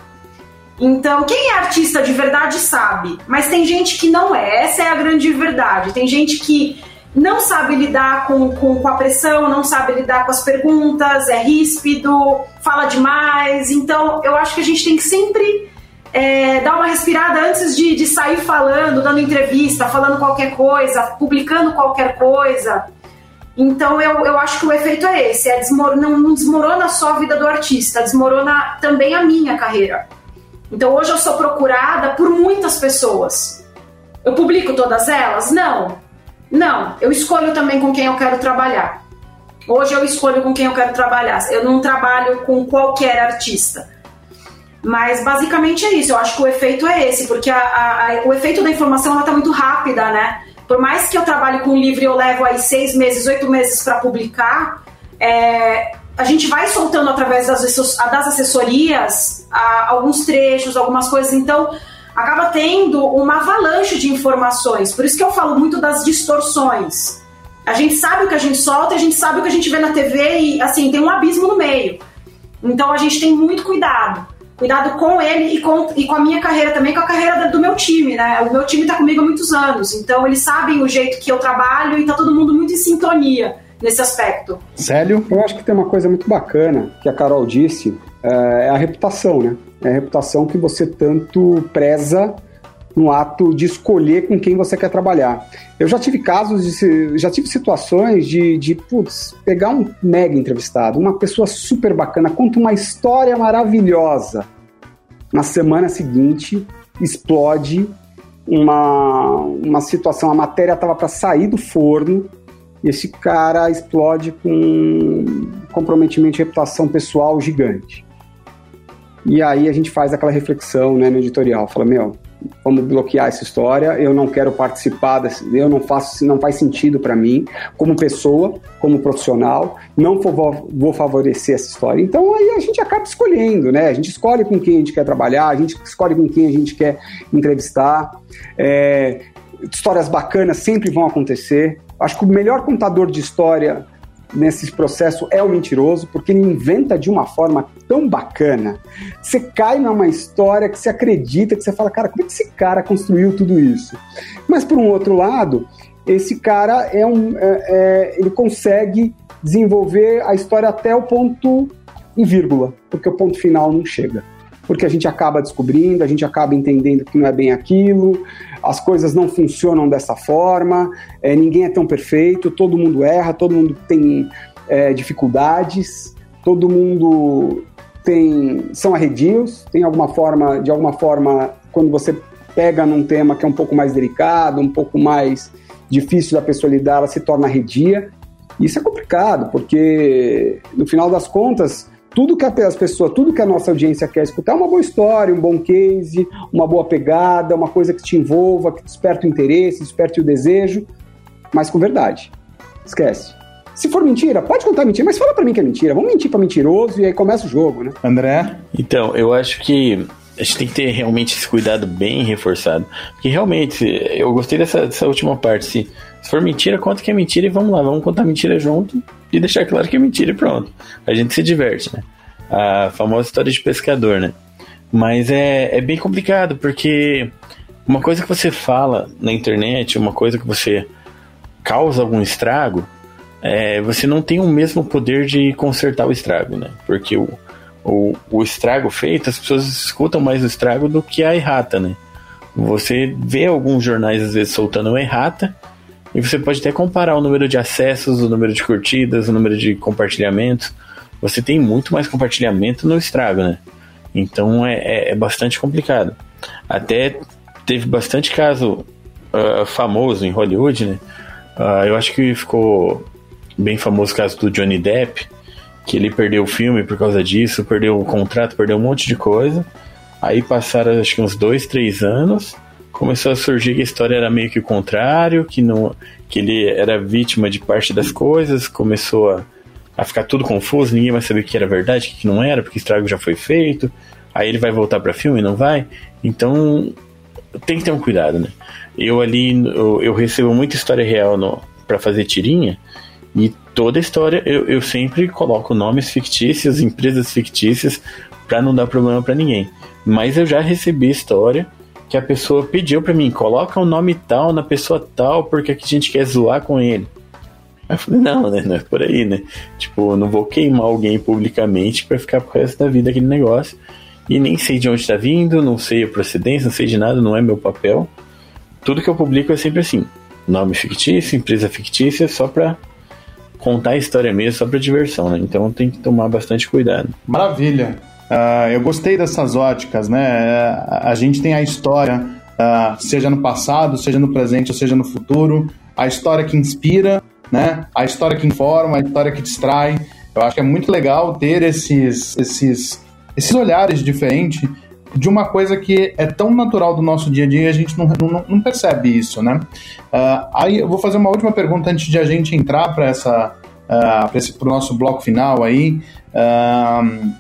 Speaker 3: Então, quem é artista de verdade sabe, mas tem gente que não é. Essa é a grande verdade. Tem gente que não sabe lidar com, com, com, a pressão, não sabe lidar com as perguntas, é ríspido, fala demais. Então, eu acho que a gente tem que sempre é, dar uma respirada antes de, de sair falando, dando entrevista, falando qualquer coisa, publicando qualquer coisa. Então, eu, eu acho que o efeito é esse: é desmor não, não desmorona só a vida do artista, desmorona também a minha carreira. Então, hoje eu sou procurada por muitas pessoas. Eu publico todas elas? Não não, eu escolho também com quem eu quero trabalhar. Hoje eu escolho com quem eu quero trabalhar. Eu não trabalho com qualquer artista. Mas basicamente é isso. Eu acho que o efeito é esse, porque a, a, a, o efeito da informação está muito rápida, né? Por mais que eu trabalhe com um livro e eu levo aí seis meses, oito meses para publicar, é, a gente vai soltando através das, das assessorias alguns trechos, algumas coisas. Então, acaba tendo uma avalanche de informações. Por isso que eu falo muito das distorções. A gente sabe o que a gente solta, a gente sabe o que a gente vê na TV e, assim, tem um abismo no meio. Então a gente tem muito cuidado. Cuidado com ele e com, e com a minha carreira também, com a carreira do meu time, né? O meu time está comigo há muitos anos, então eles sabem o jeito que eu trabalho e tá todo mundo muito em sintonia nesse aspecto.
Speaker 4: Célio? Eu acho que tem uma coisa muito bacana que a Carol disse, é, é a reputação, né? É a reputação que você tanto preza no ato de escolher com quem você quer trabalhar. Eu já tive casos, de, já tive situações de, de putz, pegar um mega entrevistado, uma pessoa super bacana, conta uma história maravilhosa. Na semana seguinte, explode uma, uma situação, a matéria estava para sair do forno, e esse cara explode com comprometimento de reputação pessoal gigante. E aí a gente faz aquela reflexão né, no editorial, fala, meu, vamos bloquear essa história, eu não quero participar, desse, eu não faço, não faz sentido para mim, como pessoa, como profissional, não vou, vou favorecer essa história. Então aí a gente acaba escolhendo, né? A gente escolhe com quem a gente quer trabalhar, a gente escolhe com quem a gente quer entrevistar. É, histórias bacanas sempre vão acontecer. Acho que o melhor contador de história nesse processo é o mentiroso, porque ele inventa de uma forma tão bacana. Você cai numa história que você acredita, que você fala, cara, como é que esse cara construiu tudo isso? Mas por um outro lado, esse cara é um, é, é, ele consegue desenvolver a história até o ponto em vírgula, porque o ponto final não chega porque a gente acaba descobrindo, a gente acaba entendendo que não é bem aquilo, as coisas não funcionam dessa forma, é, ninguém é tão perfeito, todo mundo erra, todo mundo tem é, dificuldades, todo mundo tem são arredios, tem alguma forma, de alguma forma, quando você pega num tema que é um pouco mais delicado, um pouco mais difícil da pessoa lidar, ela se torna arredia. Isso é complicado, porque no final das contas, tudo que as pessoas, tudo que a nossa audiência quer escutar é uma boa história, um bom case, uma boa pegada, uma coisa que te envolva, que desperte o interesse, desperte o desejo, mas com verdade. Esquece. Se for mentira, pode contar mentira, mas fala para mim que é mentira. Vamos mentir para mentiroso e aí começa o jogo, né?
Speaker 2: André?
Speaker 5: Então, eu acho que a gente tem que ter realmente esse cuidado bem reforçado. Porque realmente, eu gostei dessa, dessa última parte. Se, se for mentira, conta que é mentira e vamos lá, vamos contar mentira junto e deixar claro que é mentira e pronto. A gente se diverte, né? A famosa história de pescador, né? Mas é, é bem complicado, porque uma coisa que você fala na internet, uma coisa que você causa algum estrago, é, você não tem o mesmo poder de consertar o estrago, né? Porque o, o, o estrago feito, as pessoas escutam mais o estrago do que a errata, né? Você vê alguns jornais às vezes soltando uma errata e você pode até comparar o número de acessos, o número de curtidas, o número de compartilhamentos. Você tem muito mais compartilhamento no estrago, né? Então é, é, é bastante complicado. Até teve bastante caso uh, famoso em Hollywood, né? Uh, eu acho que ficou bem famoso caso do Johnny Depp, que ele perdeu o filme por causa disso, perdeu o contrato, perdeu um monte de coisa. Aí passaram acho que uns dois, três anos, começou a surgir que a história era meio que o contrário, que, não, que ele era vítima de parte das coisas, começou a, a ficar tudo confuso, ninguém mais sabia o que era verdade, o que não era, porque o estrago já foi feito. Aí ele vai voltar para filme, não vai? Então tem que ter um cuidado, né? Eu ali, eu, eu recebo muita história real para fazer tirinha, e toda a história eu, eu sempre coloco nomes fictícios, empresas fictícias, para não dar problema para ninguém. Mas eu já recebi história que a pessoa pediu para mim, coloca o um nome tal na pessoa tal, porque a gente quer zoar com ele. Aí eu falei, não, né? Não é por aí, né? Tipo, eu não vou queimar alguém publicamente para ficar pro resto da vida aquele negócio. E nem sei de onde tá vindo, não sei a procedência, não sei de nada, não é meu papel. Tudo que eu publico é sempre assim: nome fictício, empresa fictícia, só pra contar a história mesmo, só pra diversão, né? Então tem que tomar bastante cuidado.
Speaker 2: Maravilha. Uh, eu gostei dessas óticas, né? A gente tem a história, uh, seja no passado, seja no presente, ou seja no futuro, a história que inspira, né? A história que informa, a história que distrai. Eu acho que é muito legal ter esses, esses, esses olhares diferentes de uma coisa que é tão natural do nosso dia a dia e a gente não, não, não percebe isso, né? Uh, aí eu vou fazer uma última pergunta antes de a gente entrar para essa uh, para o nosso bloco final aí. Uh,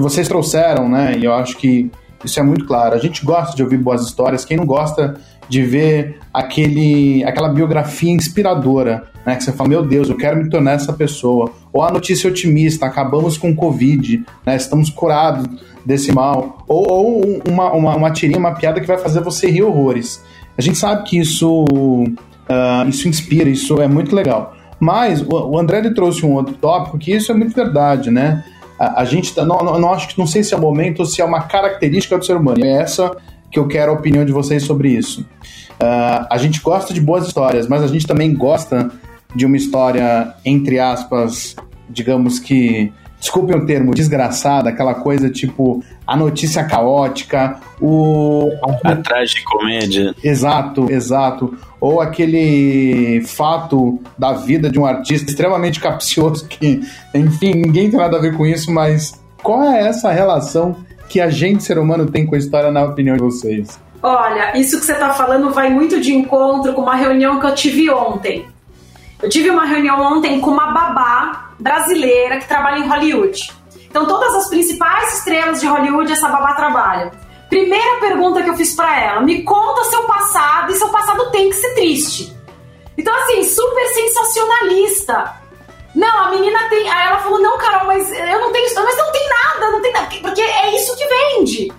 Speaker 2: vocês trouxeram, né? E eu acho que isso é muito claro. A gente gosta de ouvir boas histórias. Quem não gosta de ver aquele, aquela biografia inspiradora, né? Que você fala, meu Deus, eu quero me tornar essa pessoa. Ou a notícia otimista, acabamos com Covid, né? Estamos curados desse mal. Ou, ou uma, uma, uma tirinha, uma piada que vai fazer você rir horrores. A gente sabe que isso, uh, isso inspira, isso é muito legal. Mas o, o André trouxe um outro tópico que isso é muito verdade, né? A, a gente tá, não, não, não, acho que não sei se é o momento ou se é uma característica do ser humano. É essa que eu quero a opinião de vocês sobre isso. Uh, a gente gosta de boas histórias, mas a gente também gosta de uma história, entre aspas, digamos que desculpem o termo, desgraçada, aquela coisa tipo a notícia caótica, o.
Speaker 5: A, a tragicomédia.
Speaker 2: Exato, exato. Ou aquele fato da vida de um artista extremamente capcioso que, enfim, ninguém tem nada a ver com isso, mas qual é essa relação que a gente, ser humano, tem com a história, na opinião de vocês?
Speaker 3: Olha, isso que você está falando vai muito de encontro com uma reunião que eu tive ontem. Eu tive uma reunião ontem com uma babá brasileira que trabalha em Hollywood. Então, todas as principais estrelas de Hollywood, essa babá trabalha. Primeira pergunta que eu fiz para ela: me conta seu passado e seu passado tem que ser triste. Então, assim, super sensacionalista. Não, a menina tem. Aí ela falou: não, Carol, mas eu não tenho mas não tem nada, não tem nada, porque é isso que vende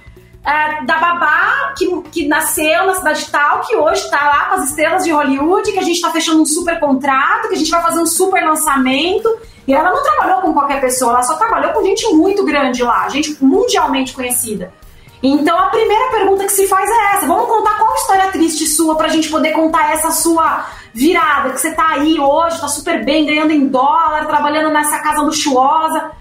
Speaker 3: é, da babá que, que nasceu na cidade tal, que hoje está lá com as estrelas de Hollywood, que a gente está fechando um super contrato, que a gente vai fazer um super lançamento. E ela não trabalhou com qualquer pessoa, ela só trabalhou com gente muito grande lá, gente mundialmente conhecida. Então a primeira pergunta que se faz é essa: vamos contar qual história triste sua pra gente poder contar essa sua virada, que você tá aí hoje, tá super bem, ganhando em dólar, trabalhando nessa casa luxuosa.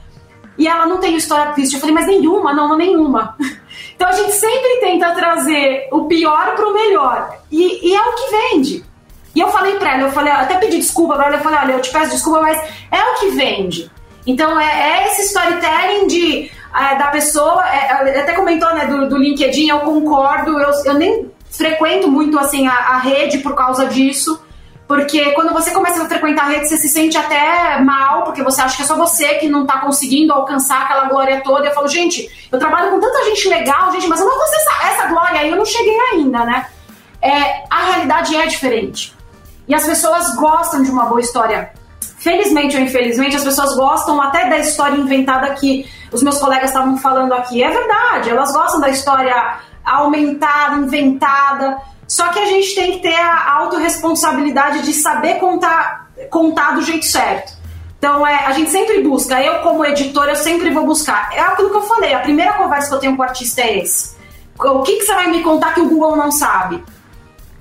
Speaker 3: E ela não tem história triste. Eu falei, mas nenhuma, não, não nenhuma. <laughs> Então a gente sempre tenta trazer o pior para o melhor. E, e, é o que vende. E eu falei para ela, eu falei, até pedi desculpa para ela, eu falei, olha, eu te peço desculpa, mas é o que vende. Então é, é esse storytelling de, é, da pessoa, é, até comentou né, do, do LinkedIn, eu concordo, eu, eu nem frequento muito assim a, a rede por causa disso. Porque quando você começa a frequentar a rede, você se sente até mal, porque você acha que é só você que não tá conseguindo alcançar aquela glória toda. Eu falo, gente, eu trabalho com tanta gente legal, gente, mas eu não alcancei essa, essa glória aí, eu não cheguei ainda, né? É, a realidade é diferente. E as pessoas gostam de uma boa história. Felizmente ou infelizmente, as pessoas gostam até da história inventada que os meus colegas estavam falando aqui. É verdade, elas gostam da história aumentada, inventada. Só que a gente tem que ter a autorresponsabilidade de saber contar, contar do jeito certo. Então, é, a gente sempre busca, eu como editora, eu sempre vou buscar. É aquilo que eu falei, a primeira conversa que eu tenho com o artista é esse. O que, que você vai me contar que o Google não sabe?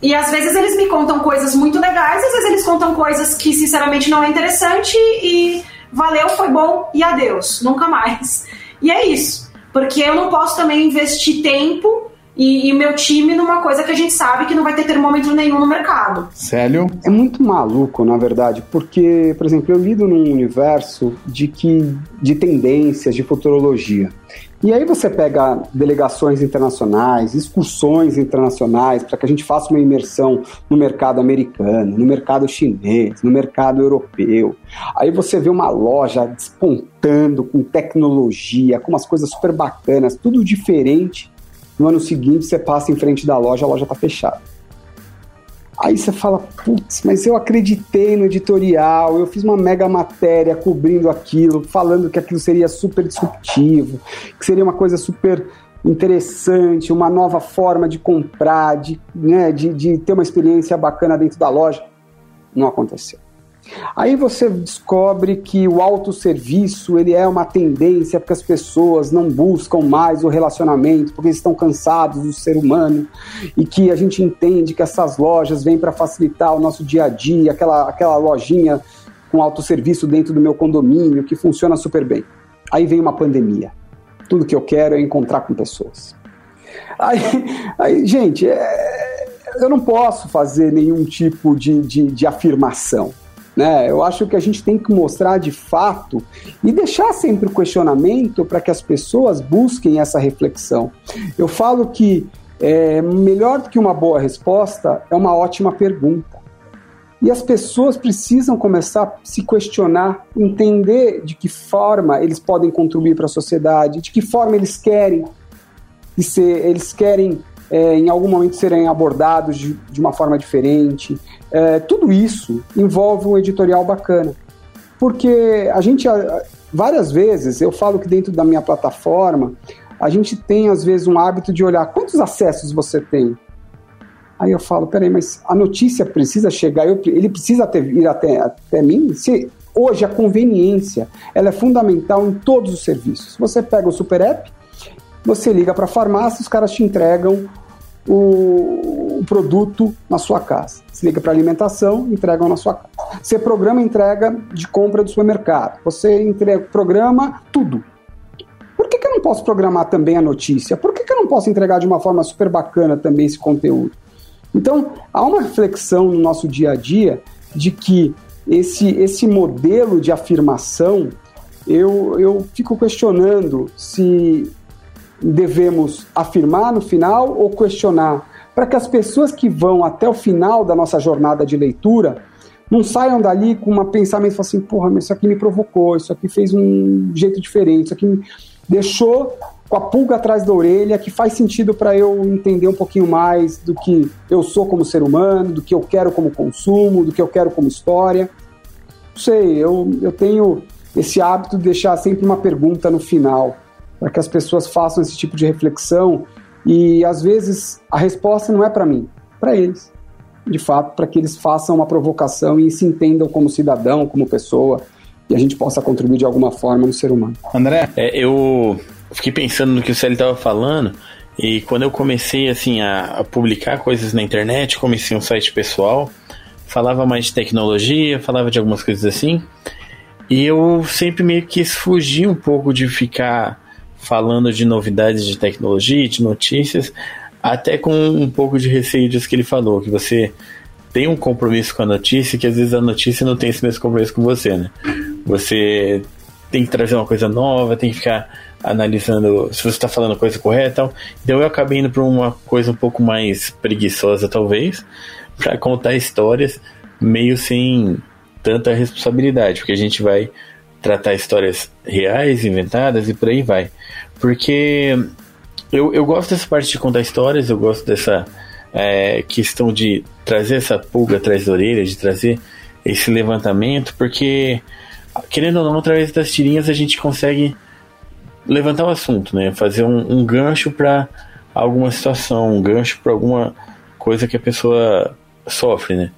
Speaker 3: E às vezes eles me contam coisas muito legais, às vezes eles contam coisas que sinceramente não é interessante e valeu, foi bom e adeus, nunca mais. E é isso, porque eu não posso também investir tempo e, e, meu time numa coisa que a gente sabe que não vai ter termômetro nenhum no mercado.
Speaker 2: Sério?
Speaker 4: É muito maluco, na verdade, porque, por exemplo, eu lido num universo de que de tendências, de futurologia. E aí você pega delegações internacionais, excursões internacionais, para que a gente faça uma imersão no mercado americano, no mercado chinês, no mercado europeu. Aí você vê uma loja despontando com tecnologia, com umas coisas super bacanas, tudo diferente no ano seguinte, você passa em frente da loja, a loja está fechada. Aí você fala, putz, mas eu acreditei no editorial, eu fiz uma mega matéria cobrindo aquilo, falando que aquilo seria super disruptivo, que seria uma coisa super interessante, uma nova forma de comprar, de, né, de, de ter uma experiência bacana dentro da loja. Não aconteceu. Aí você descobre que o autosserviço ele é uma tendência porque as pessoas não buscam mais o relacionamento, porque estão cansados do ser humano e que a gente entende que essas lojas vêm para facilitar o nosso dia a dia, aquela, aquela lojinha com autosserviço dentro do meu condomínio que funciona super bem. Aí vem uma pandemia. Tudo que eu quero é encontrar com pessoas. Aí, aí gente, é, eu não posso fazer nenhum tipo de, de, de afirmação. Né? Eu acho que a gente tem que mostrar de fato e deixar sempre o questionamento para que as pessoas busquem essa reflexão. Eu falo que é, melhor do que uma boa resposta é uma ótima pergunta. E as pessoas precisam começar a se questionar, entender de que forma eles podem contribuir para a sociedade, de que forma eles querem ser, eles querem é, em algum momento serem abordados de, de uma forma diferente. É, tudo isso envolve um editorial bacana. Porque a gente, várias vezes, eu falo que dentro da minha plataforma, a gente tem às vezes um hábito de olhar quantos acessos você tem. Aí eu falo, peraí, mas a notícia precisa chegar, eu, ele precisa ter, ir até, até mim? Se, hoje a conveniência ela é fundamental em todos os serviços. Você pega o Super App, você liga para a farmácia, os caras te entregam o, o, produto na sua casa. Você liga para alimentação, entregam na sua casa. Você programa entrega de compra do supermercado. Você entrega, programa tudo. Por que, que eu não posso programar também a notícia? Por que, que eu não posso entregar de uma forma super bacana também esse conteúdo? Então, há uma reflexão no nosso dia a dia de que esse, esse modelo de afirmação, eu, eu fico questionando se devemos afirmar no final ou questionar, para que as pessoas que vão até o final da nossa jornada de leitura não saiam dali com um pensamento assim, porra, mas isso aqui me provocou, isso aqui fez um jeito diferente, isso aqui me deixou com a pulga atrás da orelha, que faz sentido para eu entender um pouquinho mais do que eu sou como ser humano, do que eu quero como consumo, do que eu quero como história. Não sei, eu, eu tenho esse hábito de deixar sempre uma pergunta no final para que as pessoas façam esse tipo de reflexão e às vezes a resposta não é para mim, para eles. De fato, para que eles façam uma provocação e se entendam como cidadão, como pessoa, e a gente possa contribuir de alguma forma no ser humano.
Speaker 5: André, é, eu fiquei pensando no que o Célio estava falando e quando eu comecei assim a, a, publicar coisas na internet, comecei um site pessoal, falava mais de tecnologia, falava de algumas coisas assim, e eu sempre meio que quis fugir um pouco de ficar falando de novidades de tecnologia, de notícias, até com um pouco de receio disso que ele falou, que você tem um compromisso com a notícia, que às vezes a notícia não tem esse mesmo compromisso com você, né? Você tem que trazer uma coisa nova, tem que ficar analisando se você está falando a coisa correta. Então eu acabei indo para uma coisa um pouco mais preguiçosa, talvez, para contar histórias meio sem tanta responsabilidade, porque a gente vai tratar histórias reais, inventadas e por aí vai. Porque eu, eu gosto dessa parte de contar histórias, eu gosto dessa é, questão de trazer essa pulga atrás da orelha, de trazer esse levantamento, porque, querendo ou não, através das tirinhas a gente consegue levantar o assunto, né? Fazer um, um gancho para alguma situação, um gancho para alguma coisa que a pessoa sofre, né?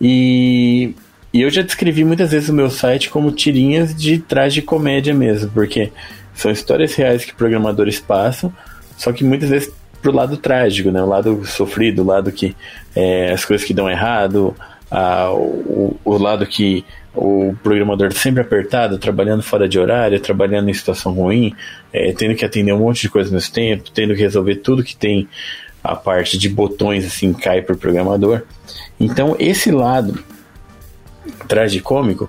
Speaker 5: E e eu já descrevi muitas vezes o meu site como tirinhas de trás de comédia mesmo, porque são histórias reais que programadores passam, só que muitas vezes pro lado trágico, né? O lado sofrido, o lado que é, as coisas que dão errado, a, o, o lado que o programador sempre apertado, trabalhando fora de horário, trabalhando em situação ruim, é, tendo que atender um monte de coisas ao mesmo tempo, tendo que resolver tudo que tem a parte de botões assim cai para o programador. Então esse lado tragicômico,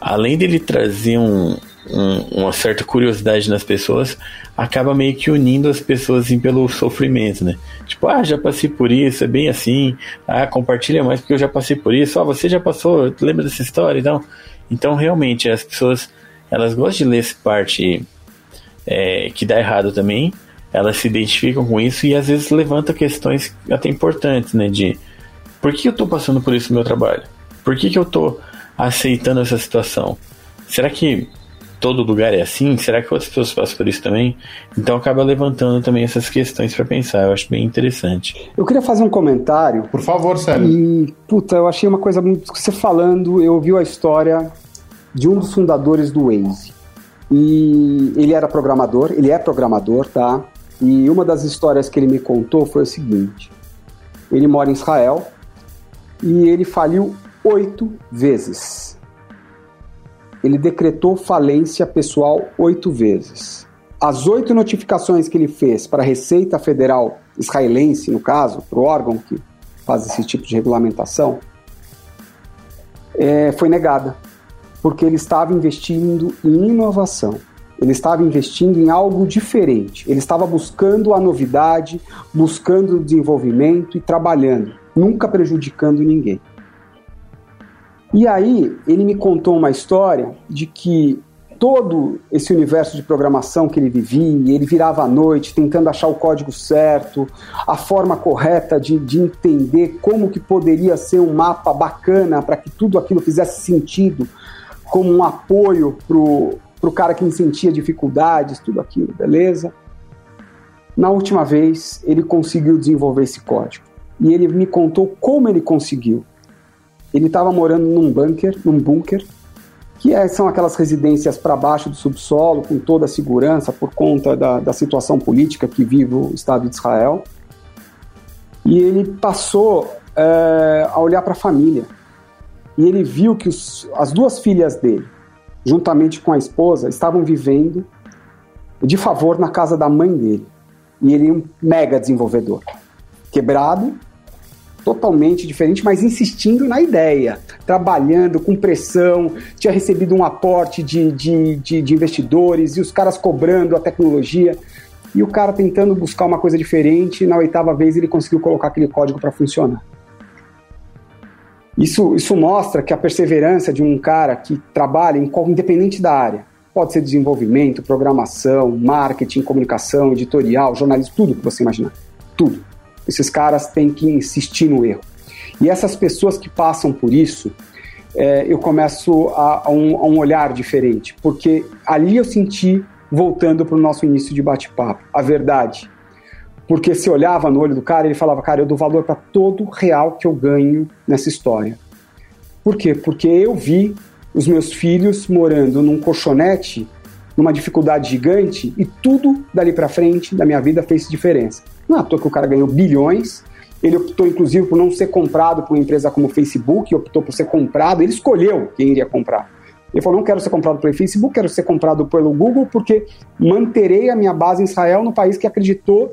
Speaker 5: além dele trazer um, um, uma certa curiosidade nas pessoas, acaba meio que unindo as pessoas assim, pelo sofrimento, né? Tipo, ah, já passei por isso, é bem assim. Ah, compartilha mais porque eu já passei por isso. Ah, você já passou, lembra dessa história? Então, então realmente, as pessoas, elas gostam de ler essa parte é, que dá errado também. Elas se identificam com isso e às vezes levanta questões até importantes, né? De por que eu tô passando por isso no meu trabalho? Por que, que eu tô aceitando essa situação? Será que todo lugar é assim? Será que outras pessoas passam por isso também? Então acaba levantando também essas questões para pensar. Eu acho bem interessante.
Speaker 4: Eu queria fazer um comentário.
Speaker 2: Por favor, Sérgio.
Speaker 4: E, puta, eu achei uma coisa muito. Você falando, eu ouvi a história de um dos fundadores do Waze. E ele era programador, ele é programador, tá? E uma das histórias que ele me contou foi o seguinte: ele mora em Israel e ele faliu oito vezes ele decretou falência pessoal oito vezes. As oito notificações que ele fez para a Receita Federal israelense, no caso, para o órgão que faz esse tipo de regulamentação, é, foi negada, porque ele estava investindo em inovação. Ele estava investindo em algo diferente. Ele estava buscando a novidade, buscando o desenvolvimento e trabalhando, nunca prejudicando ninguém. E aí ele me contou uma história de que todo esse universo de programação que ele vivia, ele virava à noite tentando achar o código certo, a forma correta de, de entender como que poderia ser um mapa bacana para que tudo aquilo fizesse sentido, como um apoio para o cara que sentia dificuldades, tudo aquilo, beleza? Na última vez, ele conseguiu desenvolver esse código. E ele me contou como ele conseguiu ele estava morando num bunker, num bunker, que é, são aquelas residências para baixo do subsolo, com toda a segurança por conta da, da situação política que vive o Estado de Israel. E ele passou é, a olhar para a família. E ele viu que os, as duas filhas dele, juntamente com a esposa, estavam vivendo de favor na casa da mãe dele. E ele é um mega desenvolvedor. Quebrado, totalmente diferente, mas insistindo na ideia, trabalhando com pressão, tinha recebido um aporte de, de, de, de, investidores e os caras cobrando a tecnologia. E o cara tentando buscar uma coisa diferente, na oitava vez ele conseguiu colocar aquele código para funcionar. Isso, isso mostra que a perseverança de um cara que trabalha em independente da área, pode ser desenvolvimento, programação, marketing, comunicação, editorial, jornalismo, tudo que você imaginar. Tudo esses caras têm que insistir no erro. E essas pessoas que passam por isso, é, eu começo a, a, um, a um olhar diferente, porque ali eu senti, voltando para o nosso início de bate-papo, a verdade. Porque se olhava no olho do cara, ele falava, cara, eu dou valor para todo real que eu ganho nessa história. Por quê? Porque eu vi os meus filhos morando num colchonete, numa dificuldade gigante, e tudo dali para frente da minha vida fez diferença. Não é à toa que o cara ganhou bilhões. Ele optou, inclusive, por não ser comprado por uma empresa como o Facebook, optou por ser comprado. Ele escolheu quem iria comprar. Ele falou: não quero ser comprado pelo Facebook, quero ser comprado pelo Google, porque manterei a minha base em Israel, no país que acreditou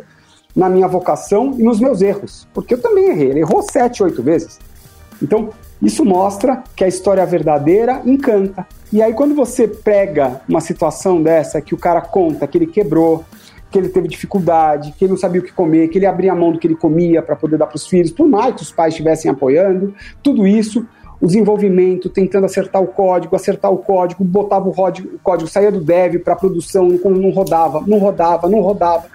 Speaker 4: na minha vocação e nos meus erros. Porque eu também errei. Ele errou sete, oito vezes. Então, isso mostra que a história verdadeira encanta. E aí, quando você pega uma situação dessa, que o cara conta que ele quebrou, que ele teve dificuldade, que ele não sabia o que comer, que ele abria a mão do que ele comia para poder dar para os filhos, por mais que os pais estivessem apoiando, tudo isso, o desenvolvimento, tentando acertar o código, acertar o código, botava o, código, o código saía do dev para a produção, não rodava, não rodava, não rodava.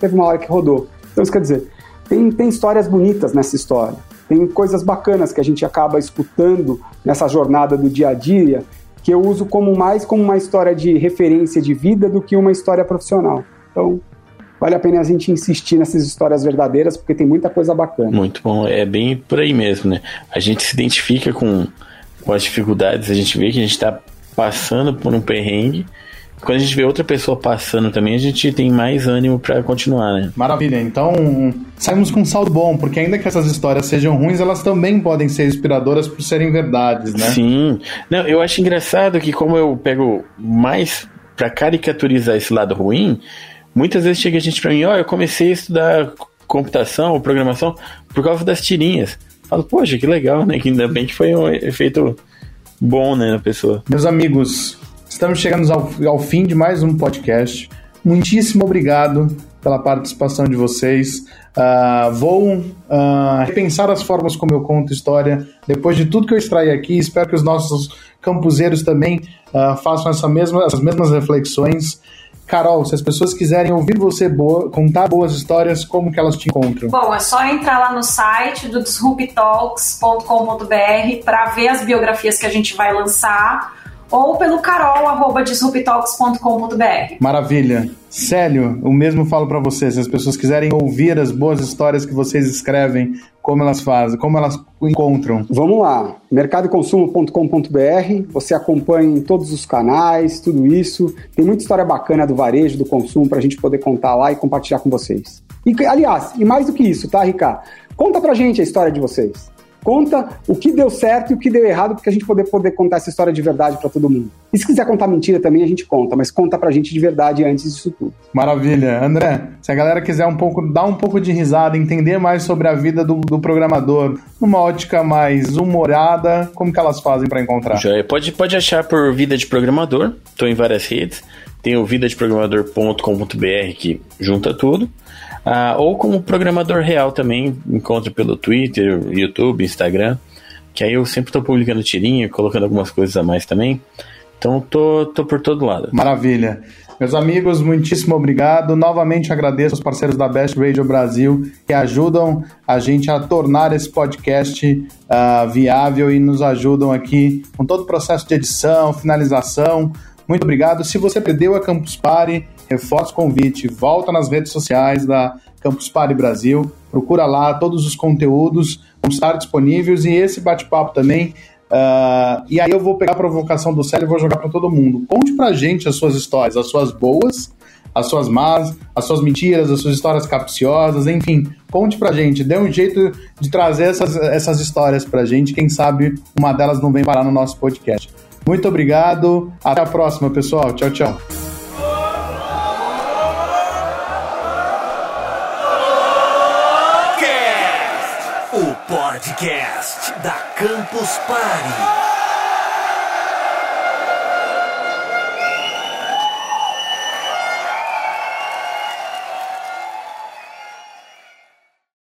Speaker 4: Teve uma hora que rodou. Então, isso quer dizer, tem, tem histórias bonitas nessa história, tem coisas bacanas que a gente acaba escutando nessa jornada do dia a dia, que eu uso como mais como uma história de referência de vida do que uma história profissional. Então, vale a pena a gente insistir nessas histórias verdadeiras, porque tem muita coisa bacana.
Speaker 5: Muito bom, é bem por aí mesmo, né? A gente se identifica com, com as dificuldades, a gente vê que a gente está passando por um perrengue quando a gente vê outra pessoa passando também, a gente tem mais ânimo para continuar, né?
Speaker 2: Maravilha. Então, saímos com um saldo bom, porque ainda que essas histórias sejam ruins, elas também podem ser inspiradoras por serem verdades, né?
Speaker 5: Sim. Não, eu acho engraçado que como eu pego mais para caricaturizar esse lado ruim, muitas vezes chega a gente para mim, ó, oh, eu comecei a estudar computação ou programação por causa das tirinhas. Falo, poxa, que legal, né? Que ainda bem que foi um efeito bom, né, na pessoa.
Speaker 2: Meus amigos, estamos chegando ao, ao fim de mais um podcast. Muitíssimo obrigado pela participação de vocês. Uh, vou uh, repensar as formas como eu conto história. Depois de tudo que eu extraí aqui, espero que os nossos campuseiros também uh, façam essa mesma, essas mesmas reflexões. Carol, se as pessoas quiserem ouvir você boa, contar boas histórias, como que elas te encontram?
Speaker 3: Bom, é só entrar lá no site do disruptalks.com.br para ver as biografias que a gente vai lançar ou pelo carol.disruptalks.com.br.
Speaker 2: Maravilha. Célio, o mesmo falo para vocês. Se as pessoas quiserem ouvir as boas histórias que vocês escrevem, como elas fazem, como elas encontram?
Speaker 4: Vamos lá. mercadoconsumo.com.br. Você acompanha em todos os canais, tudo isso. Tem muita história bacana do varejo, do consumo, para a gente poder contar lá e compartilhar com vocês. E, aliás, e mais do que isso, tá, Ricardo? Conta pra gente a história de vocês. Conta o que deu certo e o que deu errado, porque a gente poder, poder contar essa história de verdade para todo mundo. E se quiser contar mentira também, a gente conta, mas conta pra gente de verdade antes disso tudo.
Speaker 2: Maravilha. André, se a galera quiser um pouco, dar um pouco de risada, entender mais sobre a vida do, do programador, numa ótica mais humorada, como que elas fazem para encontrar?
Speaker 5: Já pode, pode achar por Vida de Programador, estou em várias redes. Tem o vidadeprogramador.com.br que junta tudo. Ah, ou como programador real também, encontra pelo Twitter, YouTube, Instagram, que aí eu sempre estou publicando tirinha, colocando algumas coisas a mais também. Então tô, tô por todo lado.
Speaker 2: Maravilha. Meus amigos, muitíssimo obrigado. Novamente agradeço aos parceiros da Best Radio Brasil que ajudam a gente a tornar esse podcast uh, viável e nos ajudam aqui com todo o processo de edição, finalização. Muito obrigado. Se você perdeu a Campus Party, reforço o convite, volta nas redes sociais da Campus Party Brasil, procura lá, todos os conteúdos vão estar disponíveis e esse bate-papo também. Uh, e aí eu vou pegar a provocação do Célio e vou jogar para todo mundo. Conte pra gente as suas histórias, as suas boas, as suas más, as suas mentiras, as suas histórias capciosas, enfim, conte pra gente, dê um jeito de trazer essas, essas histórias pra gente, quem sabe uma delas não vem parar no nosso podcast. Muito obrigado. Até a próxima, pessoal. Tchau, tchau.
Speaker 1: Campus Party.